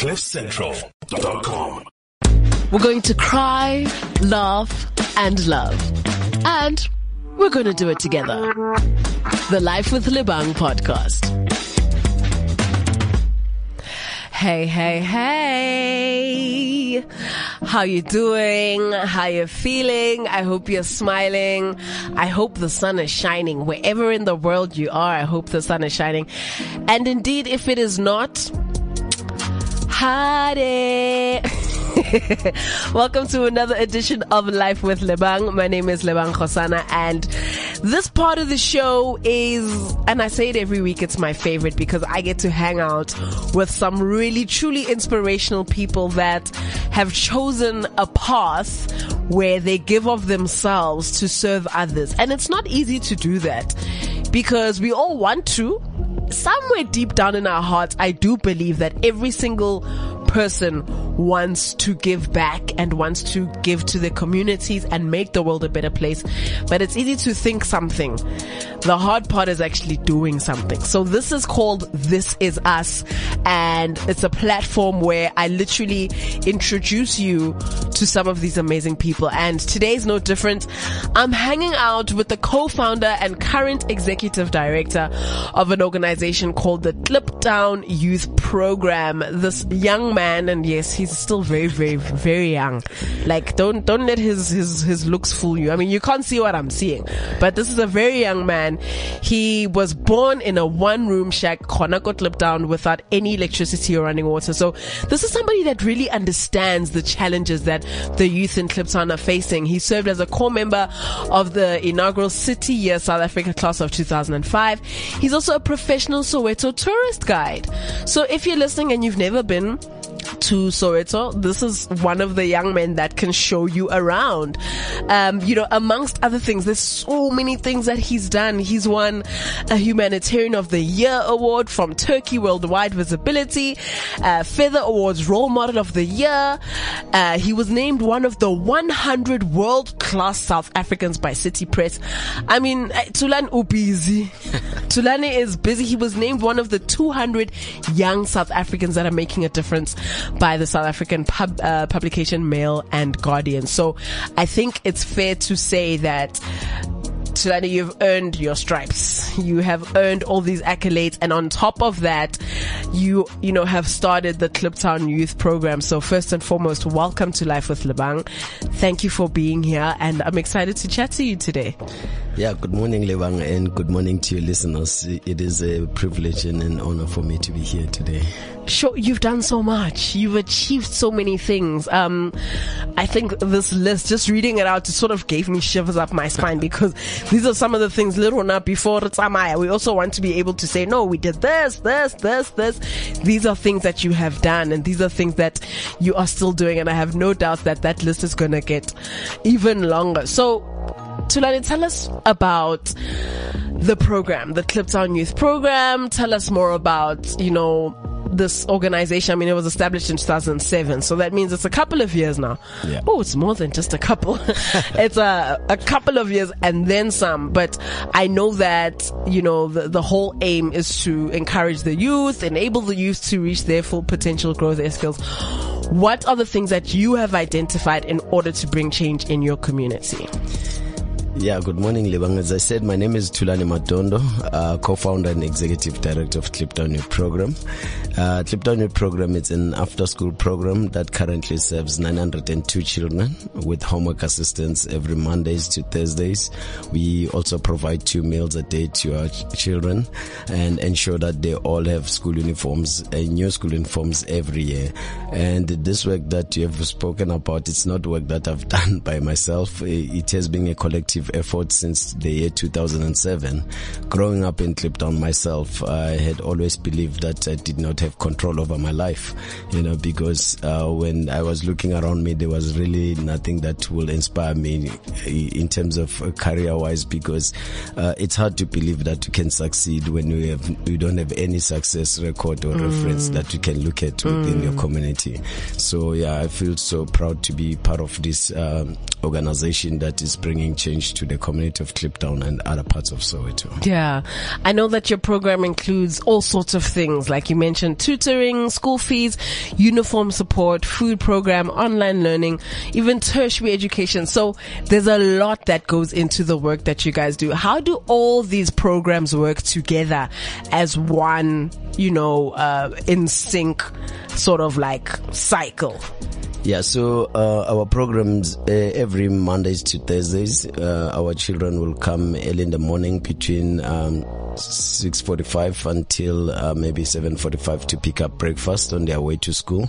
CliffCentral.com. We're going to cry, laugh, and love. And we're going to do it together. The Life with Lebang podcast. Hey, hey, hey. How you doing? How you feeling? I hope you're smiling. I hope the sun is shining. Wherever in the world you are, I hope the sun is shining. And indeed, if it is not, it. Welcome to another edition of Life with Lebang. My name is Lebang Kgosana and this part of the show is, and I say it every week, it's my favorite because I get to hang out with some really truly inspirational people that have chosen a path where they give of themselves to serve others. And it's not easy to do that because we all want to. Somewhere deep down in our hearts, I do believe that every single person wants to give back and wants to give to the communities and make the world a better place. But it's easy to think something. The hard part is actually doing something. So this is called This Is Us and it's a platform where I literally introduce you to some of these amazing people. And today's no different. I'm hanging out with the co-founder and current executive director of an organization called the Kliptown Youth Program. This young man, and yes, he's still very, very, very young. Like, don't, don't let his, his, his looks fool you. I mean, you can't see what I'm seeing, but this is a very young man. He was born in a one room shack, Konako Kliptown, without any electricity or running water. So this is somebody that really understands the challenges that the youth in Kliptown are facing. He served as a core member of the inaugural City Year South Africa class of 2005. He's also a professional Soweto tourist guide. So if you're listening and you've never been, to Soweto. This is one of the young men that can show you around. Um, you know, amongst other things, there's so many things that he's done. He's won a Humanitarian of the Year award from Turkey Worldwide Visibility, uh, Feather Awards Role Model of the Year. Uh, he was named one of the 100 world class South Africans by City Press. I mean, uh, Tulan Ubizi. Thulani is busy. He was named one of the 200 young South Africans that are making a difference by the South African pub, uh, publication Mail and Guardian. So I think it's fair to say that Thulani, you've earned your stripes. You have earned all these accolades. And on top of that, you, you know, have started the Kliptown Youth Program. So first and foremost, welcome to Life with Lebang. Thank you for being here. And I'm excited to chat to you today. Yeah, good morning, Lebang, and good morning to your listeners. It is a privilege and an honor for me to be here today. Sure, you've done so much. You've achieved so many things. Um, I think this list, just reading it out, sort of gave me shivers up my spine because these are some of the things little not before Tsamaya. We also want to be able to say, no, we did this, this, this, this. These are things that you have done and these are things that you are still doing. And I have no doubt that that list is going to get even longer. So, Thulani, tell us about the program, the Kliptown Youth Program. Tell us more about, you know, this organization. I mean, it was established in 2007, so that means it's a couple of years now. Yeah. Oh, it's more than just a couple. it's a, a couple of years and then some. But I know that, you know, the, the whole aim is to encourage the youth, enable the youth to reach their full potential, grow their skills. What are the things that you have identified in order to bring change in your community? Yeah, good morning, Lebang. As I said, my name is Thulani Madondo, uh, co-founder and executive director of Kliptown Youth Program. Uh, Kliptown Youth Program is an after-school program that currently serves 902 children with homework assistance every Mondays to Thursdays. We also provide two meals a day to our ch- children and ensure that they all have school uniforms, uh, new school uniforms every year. And this work that you have spoken about, it's not work that I've done by myself. It has been a collective effort since the year 2007. Growing up in Kliptown myself, I had always believed that I did not have control over my life, you know, because uh, when I was looking around me, there was really nothing that will inspire me in terms of career wise, because uh, it's hard to believe that you can succeed when you have you don't have any success record or mm. reference that you can look at within mm. your community. So yeah, I feel so proud to be part of this um, organization that is bringing change to the community of Kliptown and other parts of Soweto. Yeah. I know that your program includes all sorts of things, like you mentioned tutoring, school fees, uniform support, food program, online learning, even tertiary education. So there's a lot that goes into the work that you guys do. How do all these programs work together as one, you know, uh, in sync sort of like cycle? Yeah, so uh, our programs uh, every Mondays to Thursdays, uh, our children will come early in the morning between um, 6:45 until uh, maybe 7:45 to pick up breakfast on their way to school.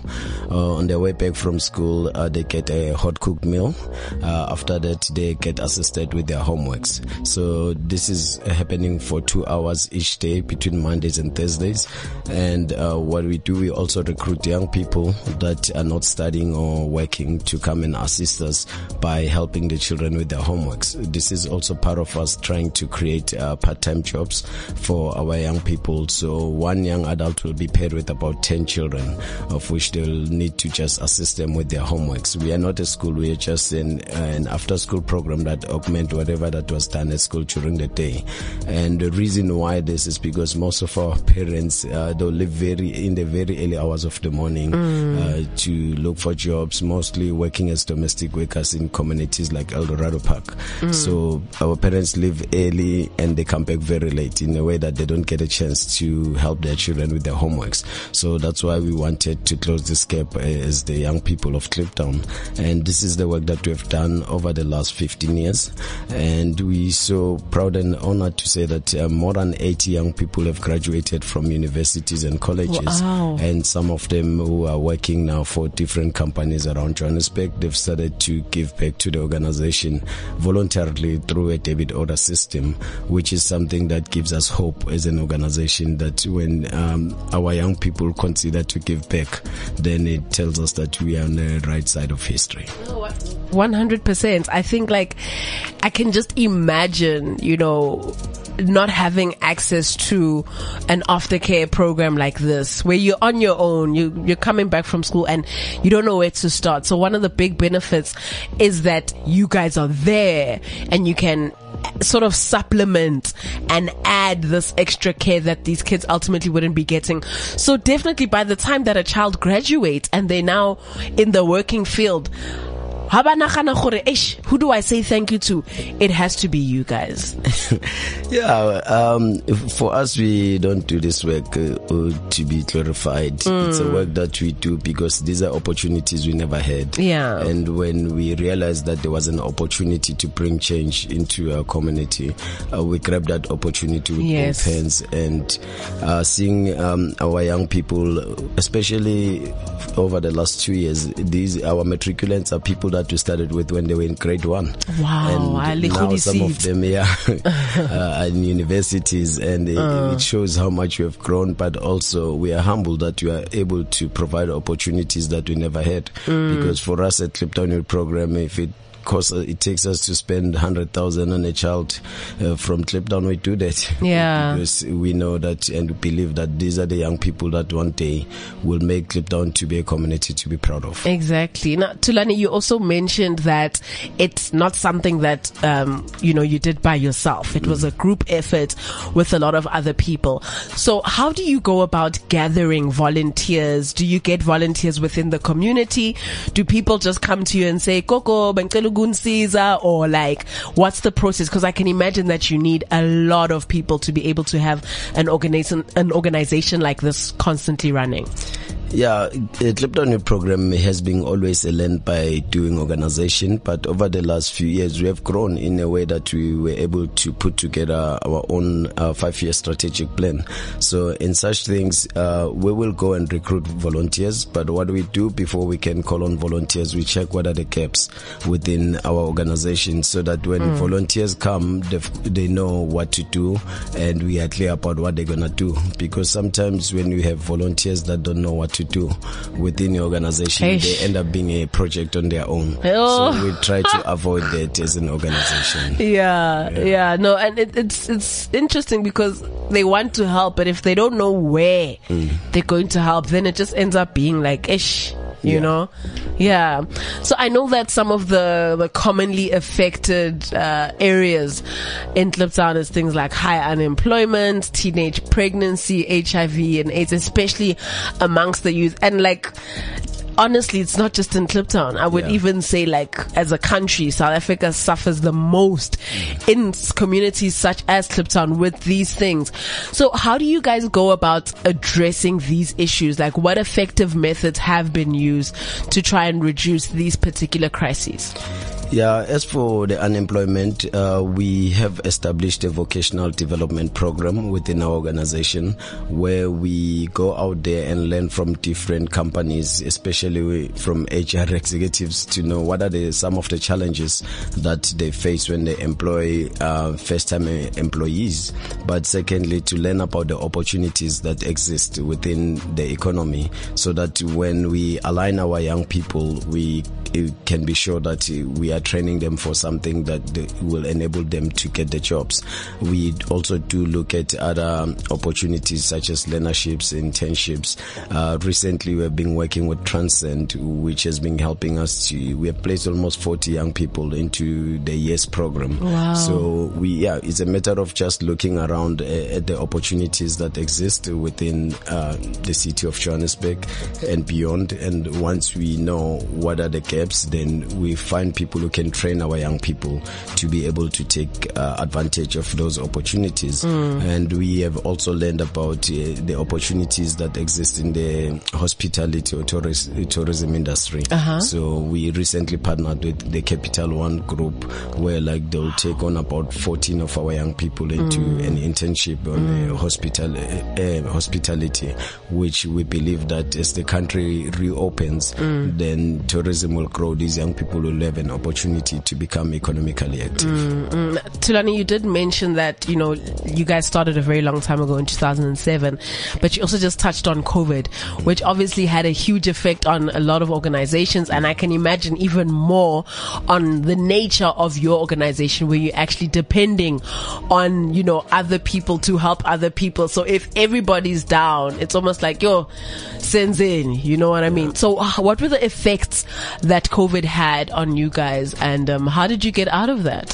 Uh, on their way back from school, uh, they get a hot cooked meal. Uh, after that, they get assisted with their homeworks. So this is happening for two hours each day between Mondays and Thursdays. And uh, what we do, we also recruit young people that are not studying or working to come and assist us by helping the children with their homeworks. This is also part of us trying to create uh, part-time jobs for our young people. So one young adult will be paired with about 10 children, of which they'll need to just assist them with their homeworks. We are not a school, we are just an, uh, an after school program that augment whatever that was done at school during the day. And the reason why this is because most of our parents, uh, they'll live very, in the very early hours of the morning, mm. uh, to look for jobs, mostly working as domestic workers in communities like El Dorado Park. Mm. So our parents live early and they come back very late in a way that they don't get a chance to help their children with their homeworks. So that's why we wanted to close this gap as the young people of Kliptown. And this is the work that we have done over the last 15 years. And we're so proud and honored to say that uh, more than 80 young people have graduated from universities and colleges. Wow. And some of them who are working now for different companies around Johannesburg, they've started to give back to the organization voluntarily through a debit order system, which is something that gives us hope as an organization that when um, our young people consider to give back, then it tells us that we are on the right side of history. 100%. I think like I can just imagine, you know, not having access to an aftercare program like this where you're on your own, you, you're coming back from school and you don't know where to start. So one of the big benefits is that you guys are there and you can sort of supplement and add this extra care that these kids ultimately wouldn't be getting. So definitely by the time that a child graduates and they're now in the working field, who do I say thank you to? It has to be you guys. yeah, um, for us, we don't do this work uh, to be glorified. Mm. It's a work that we do because these are opportunities we never had. Yeah. And when we realized that there was an opportunity to bring change into our community, uh, we grabbed that opportunity with yes. both hands and uh, seeing um, our young people, especially over the last two years, these our matriculants are people that we started with when they were in grade one. Wow, and now some of them, yeah, uh, are in universities, and it, uh. it shows how much we have grown. But also, we are humble that we are able to provide opportunities that we never had. Mm. Because for us at Kliptown Program, if it course, it takes us to spend 100,000 on a child uh, from Kliptown. We do that. Yeah. because we know that and believe that these are the young people that one day will make Kliptown to be a community to be proud of. Exactly. Now, Thulani, you also mentioned that it's not something that, um, you know, you did by yourself. It mm. was a group effort with a lot of other people. So how do you go about gathering volunteers? Do you get volunteers within the community? Do people just come to you and say, Coco, Caesar or like what's the process? Because I can imagine that you need a lot of people to be able to have an organization, an organization like this constantly running. Yeah, the Youth program has been always a learn by doing organization, but over the last few years we have grown in a way that we were able to put together our own uh, five-year strategic plan. So in such things, uh, we will go and recruit volunteers, but what we do before we can call on volunteers, we check what are the gaps within our organization so that when mm. volunteers come, they, they know what to do and we are clear about what they're going to do. Because sometimes when you have volunteers that don't know what to do within the organization, Eish. they end up being a project on their own. Oh. So we try to avoid that as an organization. Yeah, yeah, yeah. no, and it, it's it's interesting because they want to help, but if they don't know where mm. they're going to help, then it just ends up being like, ish you Yeah. know? Yeah. So I know that some of the, the commonly affected uh, areas in Kliptown is things like high unemployment, teenage pregnancy, HIV and AIDS, especially amongst the youth. And like, honestly, it's not just in Kliptown. I would Yeah. even say like as a country, South Africa suffers the most mm. in communities such as Kliptown with these things. So how do you guys go about addressing these issues? Like what effective methods have been used to try and reduce these particular crises? Yeah, as for the unemployment, uh, we have established a vocational development program within our organization where we go out there and learn from different companies, especially from HR executives, to know what are the some of the challenges that they face when they employ uh, first-time uh, employees. But secondly, to learn about the opportunities that exist within the economy, so that when we align our young people, we can be sure that we are training them for something that will enable them to get the jobs. We also do look at other opportunities such as learnerships, internships. Uh, recently, we've been working with Transcend, which has been helping us to. We have placed almost 40 young people into the YES program. Wow. So we, yeah, it's a matter of just looking around uh, at the opportunities that exist within uh, the city of Johannesburg and beyond. And once we know what are the gaps, then we find people who can train our young people to be able to take uh, advantage of those opportunities. And we have also learned about uh, the opportunities that exist in the hospitality or tourist, tourism industry. So we recently partnered with the Capital One group where like they'll take on about 14 of our young people into an internship on uh, hospital, hospitality, which we believe that as the country reopens, then tourism will grow. These young people will have an opportunity to become economically active. Thulani, you did mention that, you know, you guys started a very long time ago in 2007, but you also just touched on COVID, which obviously had a huge effect on a lot of organizations. And I can imagine even more on the nature of your organization where you're actually depending on, you know, other people to help other people. So if everybody's down, it's almost like, yo, sends in, you know what I mean? So uh, what were the effects that COVID had on you guys and um, how did you get out of that?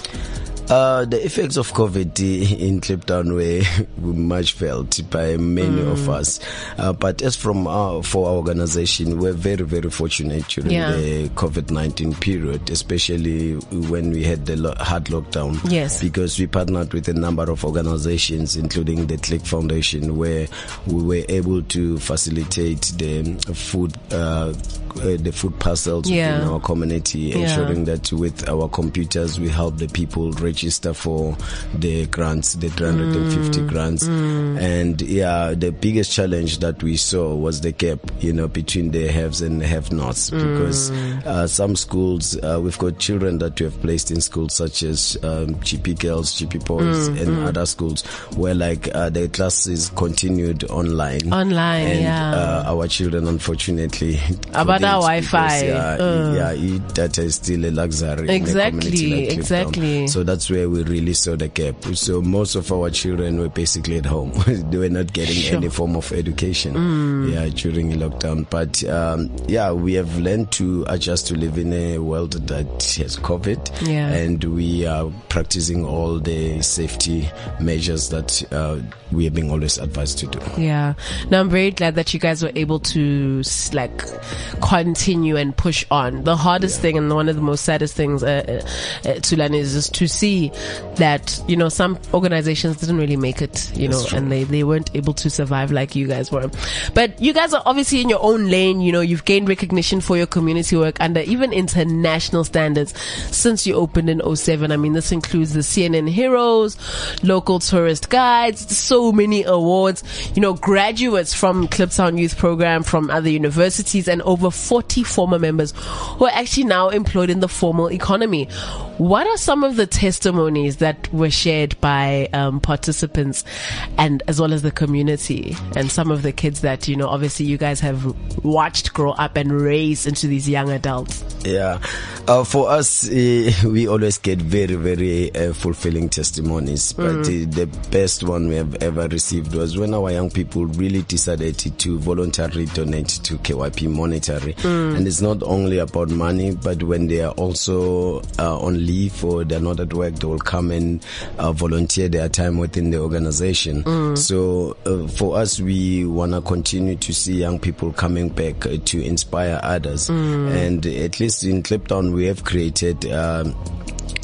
Uh, the effects of COVID in Kliptown were much felt by many Mm. of us. Uh, but as from our, for our organization, we're very, very fortunate during Yeah. the COVID-19 period, especially when we had the lo- hard lockdown. Yes. Because we partnered with a number of organizations, including the Click Foundation, where we were able to facilitate the food, uh, uh, the food parcels Yeah. within our community, Yeah. ensuring that with our computers we help the people register for the grants, the 350 Mm. grants. And yeah, the biggest challenge that we saw was the gap, you know, between the haves and the have-nots because Mm. uh, some schools, uh, we've got children that we have placed in schools such as um, GP girls, GP boys, Mm, and other schools where like uh, the classes continued online. Online, and, yeah. Uh, our children, unfortunately, About our because, Wi-Fi, Yeah, yeah, e- data is still a luxury. Exactly, in a community like Kliptown. exactly. So that's where we really saw the gap. So most of our children were basically at home. they were not getting Sure. Mm. any form of education. Yeah, during lockdown. But um, yeah, we have learned to adjust to live in a world that has COVID. Yeah. And we are practicing all the safety measures that uh, we are being always advised to do. Yeah. Now I'm very glad that you guys were able to like continue and push on. The hardest thing and one of the most saddest things, uh, uh, uh, is just to see that, you know, some organizations didn't really make it, you know, and they, they weren't able to survive like you guys were. But you guys are obviously in your own lane, you know, you've gained recognition for your community work under even international standards since you opened in 07. I mean, this includes the CNN Heroes, local tourist guides, so many awards, you know, graduates from Kliptown Youth Program from other universities and over 40 former members who are actually now employed in the formal economy. What are some of the testimonies that were shared by um, participants and as well as the community and some of the kids that, you know, obviously you guys have watched grow up and raise into these young adults? Yeah. Uh, for us, uh, we always get very, very uh, fulfilling testimonies. But mm. the best one we have ever received was when our young people really decided to voluntarily donate to KYP Monetary. Mm. And it's not only about money, but when they are also uh, on leave or they're not at work, they will come and uh, volunteer their time within the organization. Mm. So uh, for us, we want to continue to see young people coming back to inspire others. Mm. And at least in Kliptown, we have created um,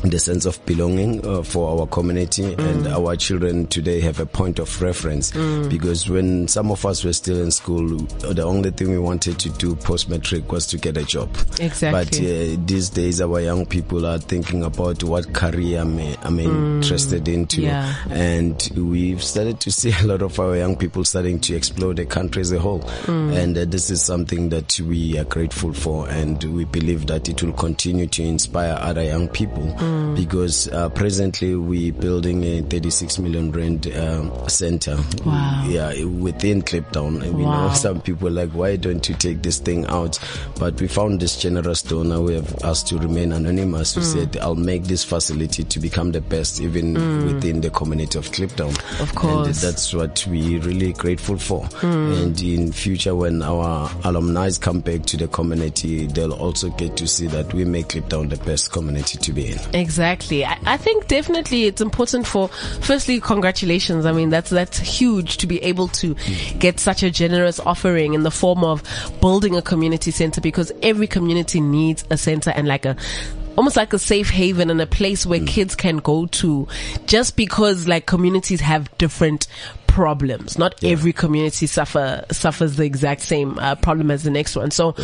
the sense of belonging uh, for our community mm. and our children today have a point of reference mm. because when some of us were still in school the only thing we wanted to do post matric was to get a job exactly but uh, these days our young people are thinking about what career I'm, I'm mm. interested into yeah. and we've started to see a lot of our young people starting to explore the country as a whole mm. and uh, this is something that we are grateful for and we believe that it will continue to inspire other young people mm. because uh, presently we're building a 36 million rand uh, center. Wow. Yeah, within Kliptown. We Wow. know some people are like, why don't you take this thing out? But we found this generous donor. We have asked to remain anonymous. Who said, I'll make this facility to become the best, even within the community of Kliptown. Of And course. that's what we're really grateful for. And in future, when our alumni come back to the community, they'll also get to see that we make Kliptown the best community to be in. Exactly. I, I think definitely it's important for firstly congratulations. I mean that's that's huge to be able to get such a generous offering in the form of building a community center because every community needs a center and like a almost like a safe haven and a place where mm. kids can go to just because like communities have different problems. Not every community suffer suffers the exact same uh, problem as the next one. So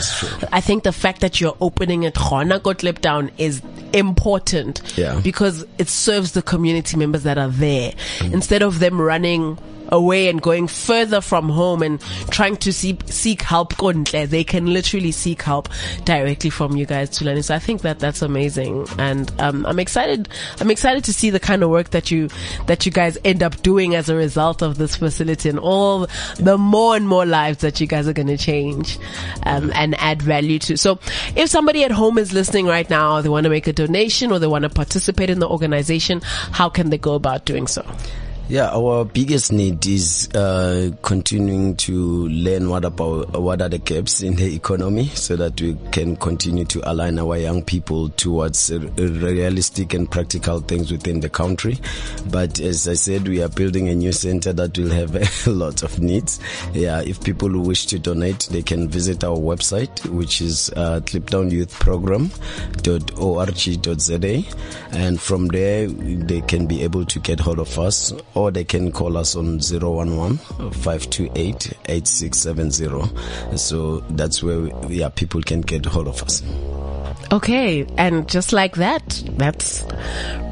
I think the fact that you're opening it Khona Gottlieb down is important Yeah. because it serves the community members that are there instead of them running away and going further from home and trying to seek, seek help. They can literally seek help directly from you guys to learn. So i think that that's amazing. And um, i'm excited i'm excited to see the kind of work that you that you guys end up doing as a result of this facility and all the more and more lives that you guys are going to change um, and add value to. So if somebody at home is listening right now they want to make a donation or they want to participate in the organization how can they go about doing so Yeah, our biggest need is uh, continuing to learn what about what are the gaps in the economy, so that we can continue to align our young people towards realistic and practical things within the country. But as I said, we are building a new center that will have a lot of needs. Yeah, if people wish to donate, they can visit our website, which is uh, kliptownyouthprogram.org.za, and from there they can be able to get hold of us or they can call us on 011 528 8670. So that's where we, yeah, people can get hold of us. Okay, and just like that, that's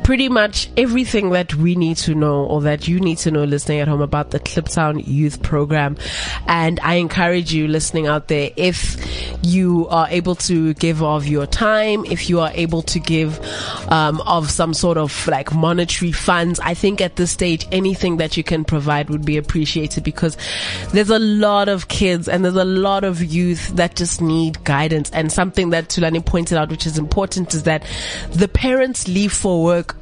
pretty much everything that we need to know or that you need to know listening at home about the Kliptown Youth Program. And I encourage you listening out there, if you are able to give of your time, if you are able to give um, of some sort of like monetary funds, I think at this stage, anything that you can provide would be appreciated because there's a lot of kids and there's a lot of youth that just need guidance. And something that Thulani pointed out, which is important, is that the parents leave for work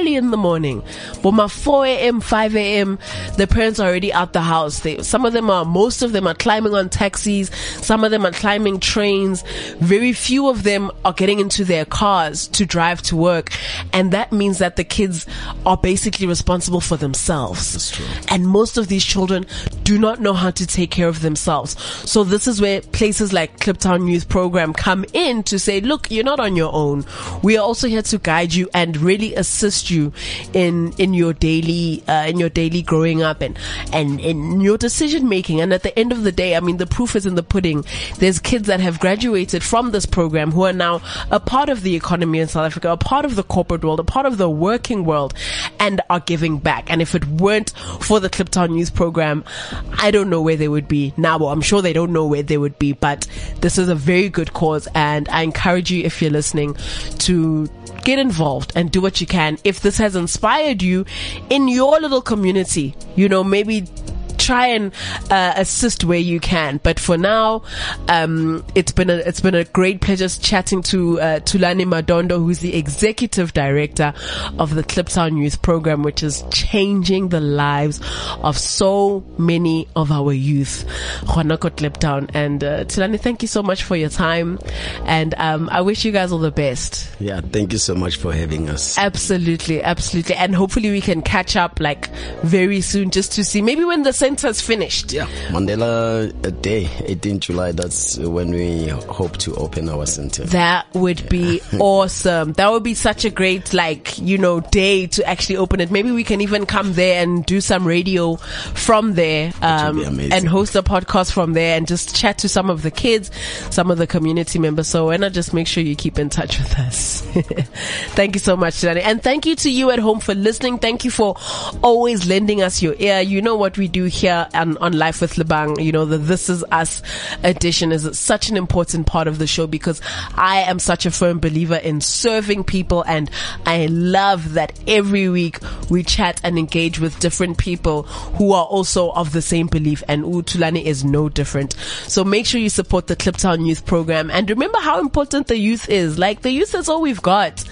early in the morning. But my 4 a.m., 5 a.m., the parents are already out the house. They, some of them are, most of them are climbing on taxis. Some of them are climbing trains. Very few of them are getting into their cars to drive to work. And that means that the kids are basically responsible for themselves. And most of these children do not know how to take care of themselves. So this is where places like Kliptown Youth Program come in to say, look, you're not on your own. We are also here to guide you and really assist you in, in your daily, uh, in your daily growing up and, and in your decision making. And at the end of the day, I mean, the proof is in the pudding. There's kids that have graduated from this program who are now a part of the economy in South Africa, a part of the corporate world, a part of the working world and are giving back. And if it weren't for the Kliptown Youth Program, I don't know where they would be now. Well, I'm sure they don't know where they would be, but this is a very good cause. And I encourage you, if you're listening, to get involved and do what you can. If this has inspired you in your little community, you know, maybe try and uh, assist where you can. But for now, um, it's been a it's been a great pleasure chatting to uh, Thulani Madondo, who's the executive director of the Kliptown Youth Program, which is changing the lives of so many of our youth. Juanako Kliptown and uh, Thulani, thank you so much for your time, and um, I wish you guys all the best. Yeah, thank you so much for having us. Absolutely, absolutely, and hopefully we can catch up like very soon just to see maybe when the center's finished. Yeah, Mandela Day, 18 July. That's when we hope to open our center. That would be awesome. That would be such a great like you know day to actually open it. Maybe we can even come there and do some radio from there um, and host a podcast from there and just chat to some of the kids, some of the community members. So why not just make sure you keep in touch with us. thank you so much, Danny. And thank you to you at home for listening. Thank you for always lending us your ear. You know what we do here on, on Life with Lebang. You know, the This Is Us edition is such an important part of the show because I am such a firm believer in serving people and I love that every week we chat and engage with different people who are also of the same belief and Utulani is no different. So make sure you support the Kliptown Youth Program and remember how important the youth is. Like the youth is all we've got.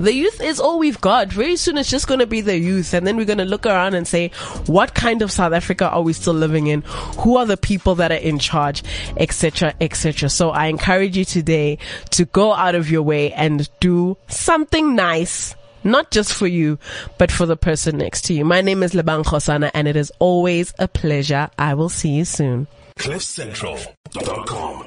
The youth is all we've got. Very soon it's just going to be the youth and then we're going to look around and say, what kind of South Africa are we still living in? Who are the people that are in charge, etc., etc. So I encourage you today to go out of your way and do something nice not just for you, but for the person next to you. My name is Lebang Kgosana and it is always a pleasure. I will see you soon. CliffCentral.com